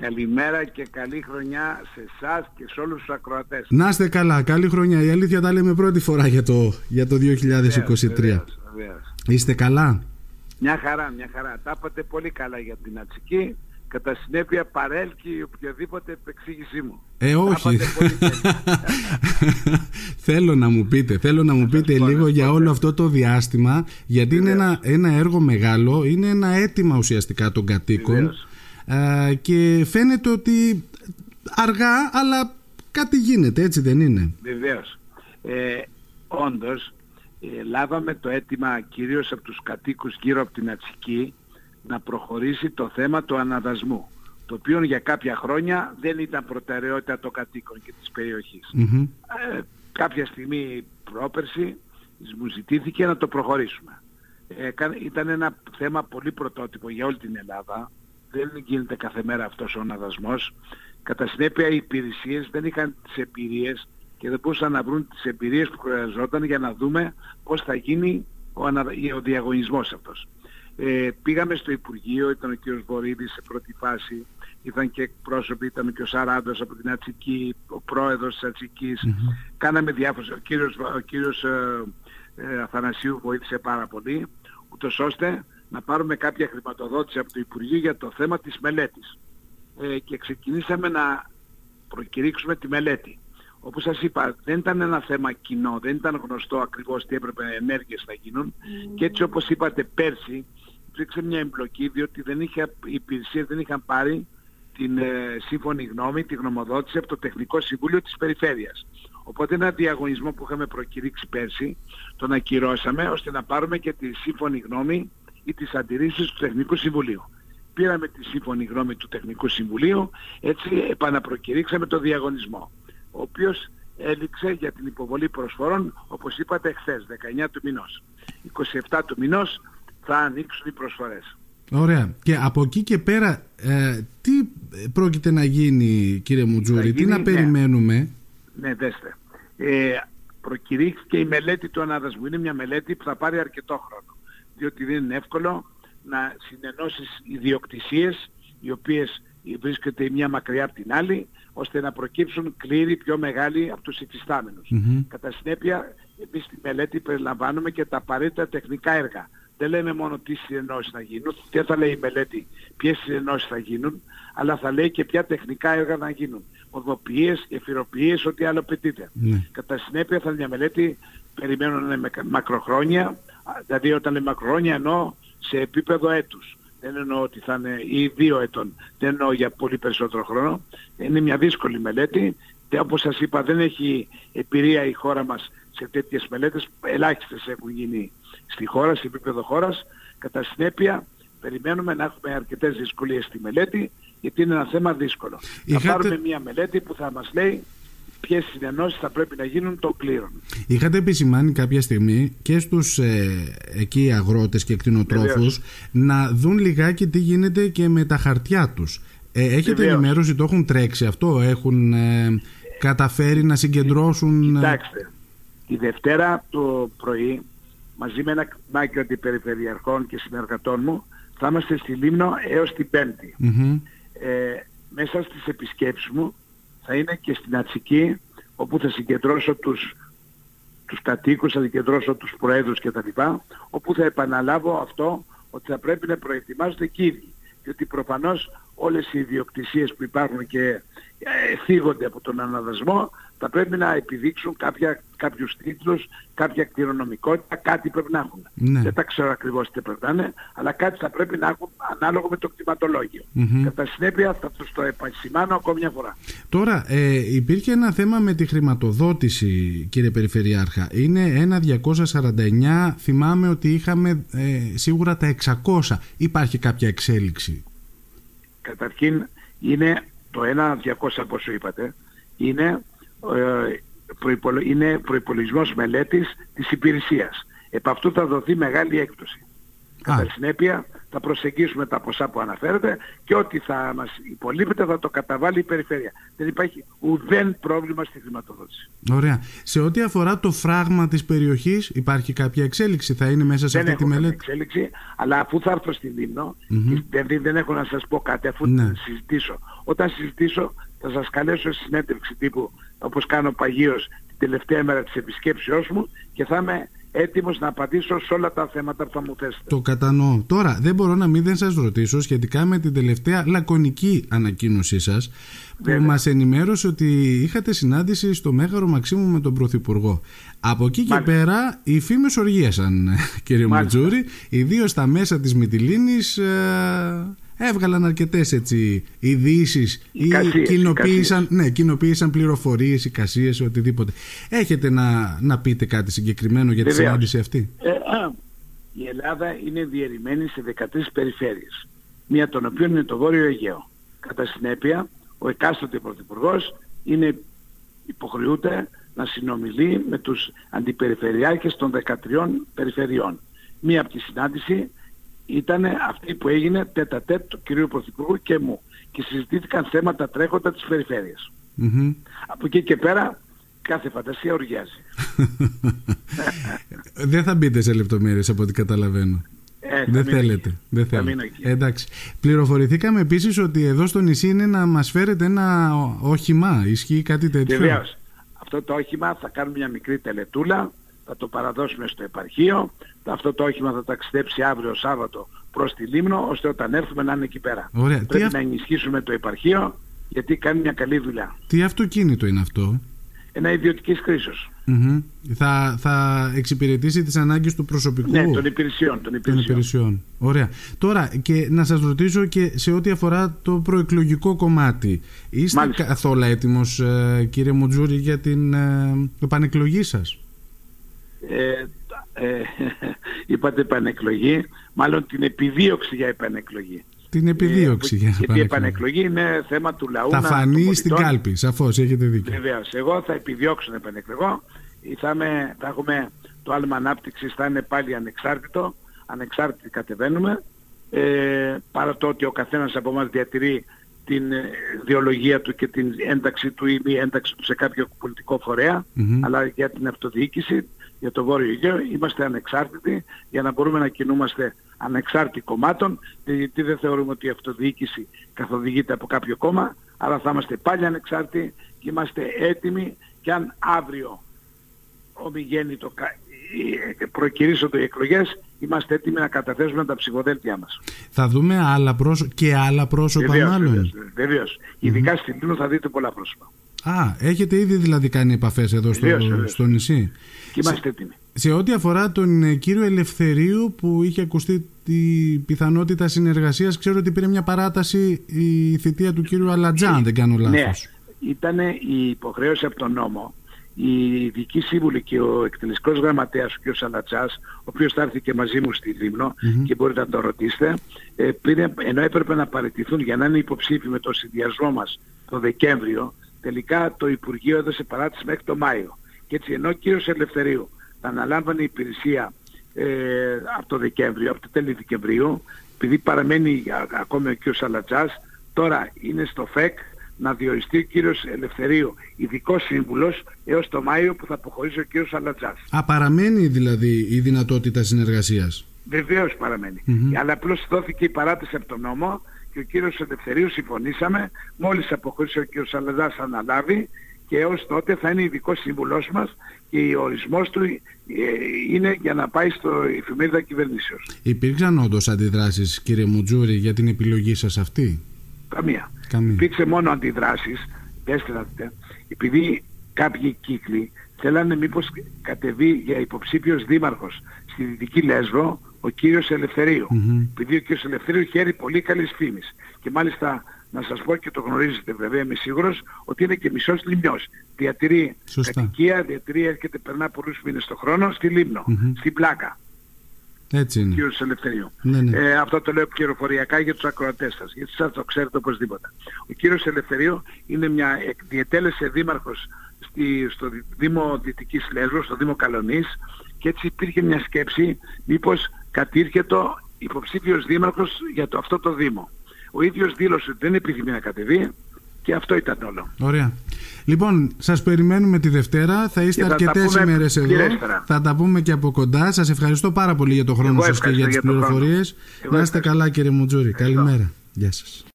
Καλημέρα και καλή χρονιά σε εσάς και σε όλους τους ακροατές. Να είστε καλά, καλή χρονιά. Η αλήθεια τα λέμε πρώτη φορά για το, για το 2023. Βεβαίως, βεβαίως, Είστε καλά; Μια χαρά, μια χαρά. Τα είπατε πολύ καλά για την Ατσική. Κατά συνέπεια παρέλκει οποιαδήποτε επεξήγησή μου. Ε, όχι. θέλω να μου πείτε, θέλω να μου πείτε λίγο για όλο αυτό το διάστημα, γιατί είναι ένα, ένα έργο μεγάλο, είναι ένα αίτημα ουσιαστικά των κατοίκων και φαίνεται ότι αργά, αλλά κάτι γίνεται, έτσι δεν είναι; Βεβαίως. Ε, όντως, ε, λάβαμε το αίτημα κυρίως από τους κατοίκους γύρω από την Ατσική να προχωρήσει το θέμα του αναδασμού το οποίο για κάποια χρόνια δεν ήταν προτεραιότητα των κατοίκων και της περιοχης Ε, κάποια στιγμή πρόπερση μου ζητήθηκε να το προχωρήσουμε. Ε, ήταν ένα θέμα πολύ πρωτότυπο για όλη την Ελλάδα. Δεν γίνεται κάθε μέρα αυτός ο αναδασμός. Κατά συνέπεια οι υπηρεσίες δεν είχαν τις εμπειρίες και δεν μπορούσαν να βρουν τις εμπειρίες που χρειαζόταν για να δούμε πώς θα γίνει ο, ανα... ο διαγωνισμός αυτός. Ε, πήγαμε στο Υπουργείο, ήταν ο κ. Βορύδης σε πρώτη φάση, ήταν και εκπρόσωποι, ήταν και ο Σαράντος από την Ατσική, ο πρόεδρος της ατσικης Κάναμε διάφορες, ο κύριος, ο κύριος ε, ε, Αθανασίου βοήθησε πάρα πολύ, ούτως ώστε να πάρουμε κάποια χρηματοδότηση από το Υπουργείο για το θέμα της μελέτης. Ε, και ξεκινήσαμε να προκηρύξουμε τη μελέτη. Όπως σας είπα, δεν ήταν ένα θέμα κοινό, δεν ήταν γνωστό ακριβώς τι έπρεπε ενέργειες να γίνουν και έτσι όπως είπατε πέρσι υπήρξε μια εμπλοκή διότι δεν είχε, οι υπηρεσίες δεν είχαν πάρει την ε, σύμφωνη γνώμη, τη γνωμοδότηση από το Τεχνικό Συμβούλιο της Περιφέρειας. Οπότε ένα διαγωνισμό που είχαμε προκηρύξει πέρσι τον ακυρώσαμε ώστε να πάρουμε και τη σύμφωνη γνώμη ή τις αντιρρήσεις του Τεχνικού Συμβουλίου. Πήραμε τη σύμφωνη γνώμη του Τεχνικού Συμβουλίου, έτσι επαναπροκηρύξαμε το διαγωνισμό, ο οποίος έληξε για την υποβολή προσφορών, όπως είπατε, χθες, 19 του μηνός. 27 του μηνός θα ανοίξουν οι προσφορές. Ωραία. Και από εκεί και πέρα, ε, τι πρόκειται να γίνει, κύριε Μουτζούρη, τι να ναι. περιμένουμε; Ναι, δέστε. Ε, προκηρύχθηκε η μελέτη του ανάδασμου. Είναι μια μελέτη που θα πάρει αρκετό χρόνο. Διότι δεν είναι εύκολο να συνενώσεις ιδιοκτησίες οι οποίες βρίσκεται η μία μακριά από την άλλη ώστε να προκύψουν κλήροι πιο μεγάλοι από τους υφιστάμενους. Κατά συνέπεια, εμείς στη μελέτη περιλαμβάνουμε και τα απαραίτητα τεχνικά έργα δεν λέμε μόνο τι συνενώσεις θα γίνουν, δεν θα λέει η μελέτη ποιες συνενώσεις θα γίνουν, αλλά θα λέει και ποια τεχνικά έργα θα γίνουν. Οδοποιίες, εφηροποιίες, ό,τι άλλο απαιτείται. Ναι. Κατά συνέπεια θα είναι μια μελέτη, περιμένω να είναι μακροχρόνια, δηλαδή όταν είναι μακροχρόνια εννοώ σε επίπεδο έτους. Δεν εννοώ ότι θα είναι ή δύο ετών, δεν εννοώ για πολύ περισσότερο χρόνο. Είναι μια δύσκολη μελέτη και όπως σας είπα δεν έχει εμπειρία η χώρα μας σε τέτοιες μελέτες, ελάχιστες έχουν γίνει στη χώρα, σε επίπεδο χώρας. Κατά συνέπεια, περιμένουμε να έχουμε αρκετές δυσκολίες στη μελέτη, γιατί είναι ένα θέμα δύσκολο. Είχατε... Θα πάρουμε μια μελέτη που θα μας λέει ποιες συνενώσεις θα πρέπει να γίνουν το κλήρων. Είχατε επισημάνει κάποια στιγμή και στους ε, εκεί αγρότες και κτηνοτρόφους να δουν λιγάκι τι γίνεται και με τα χαρτιά τους. Ε, έχετε Βεβαίως. ενημέρωση, το έχουν τρέξει αυτό, έχουν ε, καταφέρει να συγκεντρώσουν... Κοιτάξτε, τη Δευτέρα το πρωί μαζί με ένα μάκιο αντιπεριφερειαρχών και συνεργατών μου θα είμαστε στη Λίμνο έως την Πέμπτη. Ε, μέσα στις επισκέψεις μου θα είναι και στην Ατσική όπου θα συγκεντρώσω τους, τους κατοίκους, θα συγκεντρώσω τους προέδρους κτλ. όπου θα επαναλάβω αυτό ότι θα πρέπει να προετοιμάζονται και ίδιοι. Διότι προφανώς όλες οι ιδιοκτησίες που υπάρχουν και ε, θίγονται από τον αναδασμό θα πρέπει να επιδείξουν κάποια, κάποιους τίτλους, κάποια κληρονομικότητα, κάτι πρέπει να έχουν. Ναι. Δεν τα ξέρω ακριβώς τι πρέπει να είναι, αλλά κάτι θα πρέπει να έχουν ανάλογο με το κτηματολόγιο. Mm-hmm. Κατά συνέπεια θα τους το επισημάνω ακόμη μια φορά. Τώρα, ε, υπήρχε ένα θέμα με τη χρηματοδότηση, κύριε Περιφερειάρχα. Είναι ένα 249, θυμάμαι ότι είχαμε ε, σίγουρα τα 600. Υπάρχει κάποια εξέλιξη; Καταρχήν, είναι το ένα 200 όπως είπατε, είναι ε, είναι προϋπολογισμός μελέτης της υπηρεσίας. Επ' αυτού θα δοθεί μεγάλη έκπτωση. Κατά συνέπεια θα προσεγγίσουμε τα ποσά που αναφέρετε και ό,τι θα μας υπολείπεται θα το καταβάλει η περιφέρεια. Δεν υπάρχει ουδέν πρόβλημα στη χρηματοδότηση. Ωραία. Σε ό,τι αφορά το φράγμα της περιοχής υπάρχει κάποια εξέλιξη, θα είναι μέσα σε δεν αυτή τη μελέτη; Δεν εξέλιξη, αλλά αφού θα έρθω στη Λίμνο, mm-hmm. δεν, δεν έχω να σας πω κάτι, αφού ναι. συζητήσω Όταν συζητήσω θα σας καλέσω σε συνέντευξη τύπου όπως κάνω παγίως την τελευταία μέρα της επισκέψεώς μου και θα είμαι έτοιμος να απαντήσω σε όλα τα θέματα που θα μου θέσετε. Το κατανοώ. Τώρα δεν μπορώ να μην δεν σας ρωτήσω σχετικά με την τελευταία λακωνική ανακοίνωσή σας που μας ενημέρωσε ότι είχατε συνάντηση στο Μέγαρο Μαξίμου με τον Πρωθυπουργό. Από εκεί και πέρα οι φήμες οργίασαν κύριε Ματζούρη, ιδίως στα μέσα της Μυτιλίνης ε, έβγαλαν αρκετές ειδήσεις ή κοινοποίησαν, ναι, κοινοποίησαν πληροφορίες, εικασίε, οτιδήποτε. Έχετε να, να πείτε κάτι συγκεκριμένο για τη συνάντηση αυτή; Ε, α, η Ελλάδα είναι διαιρημένη σε 13 περιφέρειες, μία των οποίων είναι το Βόρειο Αιγαίο. Κατά συνέπεια, ο εκάστοτε Πρωθυπουργός είναι υποχρεούται να συνομιλεί με τους αντιπεριφερειάρχες των 13 περιφερειών. Μία από τη συνάντηση ήταν αυτή που έγινε τέτα τέτ του κυρίου Πρωθυπουργού και μου και συζητήθηκαν θέματα τρέχοντα της περιφερειας Από εκεί και πέρα κάθε φαντασία οργιάζει. Δεν θα μπείτε σε λεπτομέρειες από ό,τι καταλαβαίνω. Ε, δεν θέλετε. Δεν θέλετε. Εντάξει. Πληροφορηθήκαμε επίσης ότι εδώ στο νησί είναι να μας φέρετε ένα όχημα. Ισχύει κάτι τέτοιο; Βεβαίως. Αυτό το όχημα θα κάνουμε μια μικρή τελετούλα θα το παραδώσουμε στο επαρχείο. Αυτό το όχημα θα ταξιδέψει αύριο Σάββατο προς τη Λίμνο, ώστε όταν έρθουμε να είναι εκεί πέρα. Ωραία. Πρέπει να ενισχύσουμε το επαρχείο, γιατί κάνει μια καλή δουλειά. Τι αυτοκίνητο είναι αυτό; Ένα ιδιωτικής κρίσης. Θα, θα εξυπηρετήσει τις ανάγκες του προσωπικού; Ναι, των υπηρεσιών. Των υπηρεσιών. υπηρεσιών. Ωραία. Τώρα και να σας ρωτήσω και σε ό,τι αφορά το προεκλογικό κομμάτι. Είστε Μάλιστα. καθόλου έτοιμος ε, κύριε Μουτζούρη για την ε, επανεκλογή σας; Ε, ε, είπατε επανεκλογή, μάλλον την επιδίωξη για επανεκλογή. Την επιδίωξη ε, για επανεκλογή. Γιατί η επανεκλογή είναι θέμα του λαού. Θα φανεί στην κάλπη, σαφώς, έχετε δίκιο. Βεβαίως. Εγώ θα επιδιώξω να επανεκλεγώ. Θα, θα έχουμε το άλμα ανάπτυξης, θα είναι πάλι ανεξάρτητο. Ανεξάρτητοι κατεβαίνουμε. Ε, παρά το ότι ο καθένας από εμάς διατηρεί την ιδεολογία του και την ένταξη του ή μη ένταξη του σε κάποιο πολιτικό αλλά για την αυτοδιοίκηση για το Βόρειο Αιγαίο είμαστε ανεξάρτητοι για να μπορούμε να κινούμαστε ανεξάρτητοι κομμάτων γιατί δεν θεωρούμε ότι η αυτοδιοίκηση καθοδηγείται από κάποιο κόμμα αλλά θα είμαστε πάλι ανεξάρτητοι και είμαστε έτοιμοι και αν αύριο ομιγέννητο προκυρήσονται οι εκλογές είμαστε έτοιμοι να καταθέσουμε τα ψηφοδέλτια μας. Θα δούμε άλλα πρόσωπα και άλλα πρόσωπα βεβαίως, μάλλον. Βεβαίως, βεβαίως. Ειδικά στην Λίνο θα δείτε πολλά πρόσωπα. Α, έχετε ήδη δηλαδή κάνει επαφές εδώ στο, στο νησί. Και είμαστε έτοιμοι. Σε ό,τι αφορά τον ε, κύριο Ελευθερίου που είχε ακουστεί τη πιθανότητα συνεργασίας, ξέρω ότι πήρε μια παράταση η θητεία του κύριου Αλατζά, αν δεν κάνω λάθος. Ναι, ήταν η υποχρέωση από τον νόμο. Η ειδική σύμβουλη και ο εκτελεστικός γραμματέας, ο κ. Αλατζάς, ο οποίος θα έρθει και μαζί μου στη Λίμνο και μπορείτε να το ρωτήσετε, ε, πήρε, ενώ έπρεπε να παραιτηθούν για να είναι υποψήφοι με το συνδυασμό μας το Δεκέμβριο, τελικά το Υπουργείο έδωσε παράτηση μέχρι το Μάιο. Και έτσι ενώ ο κύριος Ελευθερίου θα αναλάμβανε υπηρεσία ε, από το Δεκέμβριο, από το τέλη Δεκεμβρίου, επειδή παραμένει ακόμη ο κύριος Σαλατζάς, τώρα είναι στο ΦΕΚ να διοριστεί ο κύριος Ελευθερίου ειδικός σύμβουλος έως το Μάιο που θα αποχωρήσει ο κύριος Σαλατζάς. Α, παραμένει δηλαδή η δυνατότητα συνεργασίας; Βεβαίως παραμένει. Αλλά απλώς δόθηκε η παράτηση από τον νόμο και ο κύριος Ελευθερίου συμφωνήσαμε, μόλις αποχώρησε ο κύριος Σαλατζάς αναλάβει και έως τότε θα είναι ειδικό σύμβουλός μας και ο ορισμός του ε, είναι για να πάει στο εφημερίδα κυβερνήσεως. Υπήρξαν όντως αντιδράσεις κύριε Μουτζούρη για την επιλογή σας αυτή; Καμία. Καμία. Υπήρξε μόνο αντιδράσεις, έστειλατε, επειδή κάποιοι κύκλοι θέλανε μήπως κατεβεί για υποψήφιος δήμαρχος στη Δυτική Λέσβο ο κύριος Ελευθερίου. Mm-hmm. Επειδή ο κύριος Ελευθερίου χαίρει πολύ καλής φήμης. Και μάλιστα να σας πω και το γνωρίζετε βέβαια είμαι σίγουρος ότι είναι και μισός λιμνιός. Διατηρεί Σωστά. κατοικία, διατηρεί έρχεται περνά πολλούς μήνες το χρόνο στη Λίμνο, mm-hmm. στην Πλάκα. Έτσι είναι. Κύριος Ελευθερίου. Ναι, ναι. Ε, αυτό το λέω πληροφοριακά για τους ακροατές σας, γιατί σας το ξέρετε οπωσδήποτε. Ο κύριος Ελευθερίου είναι μια διετέλεσε δήμαρχος στη, στο Δήμο Δυτικής Λέσβος, στο Δήμο Καλονής και έτσι υπήρχε μια σκέψη μήπως κατήρχετο υποψήφιος δήμαρχος για το, αυτό το Δήμο. Ο ίδιος δήλωσε ότι δεν επιθυμεί να κατεβεί και αυτό ήταν όλο. Ωραία. Λοιπόν, σας περιμένουμε τη Δευτέρα. Θα είστε αρκετές ημέρες εδώ. Θα τα πούμε και από κοντά. Σας ευχαριστώ πάρα πολύ για το χρόνο σας και για τις πληροφορίες. Να είστε καλά κύριε Μουτζούρη. Καλημέρα. Γεια σας.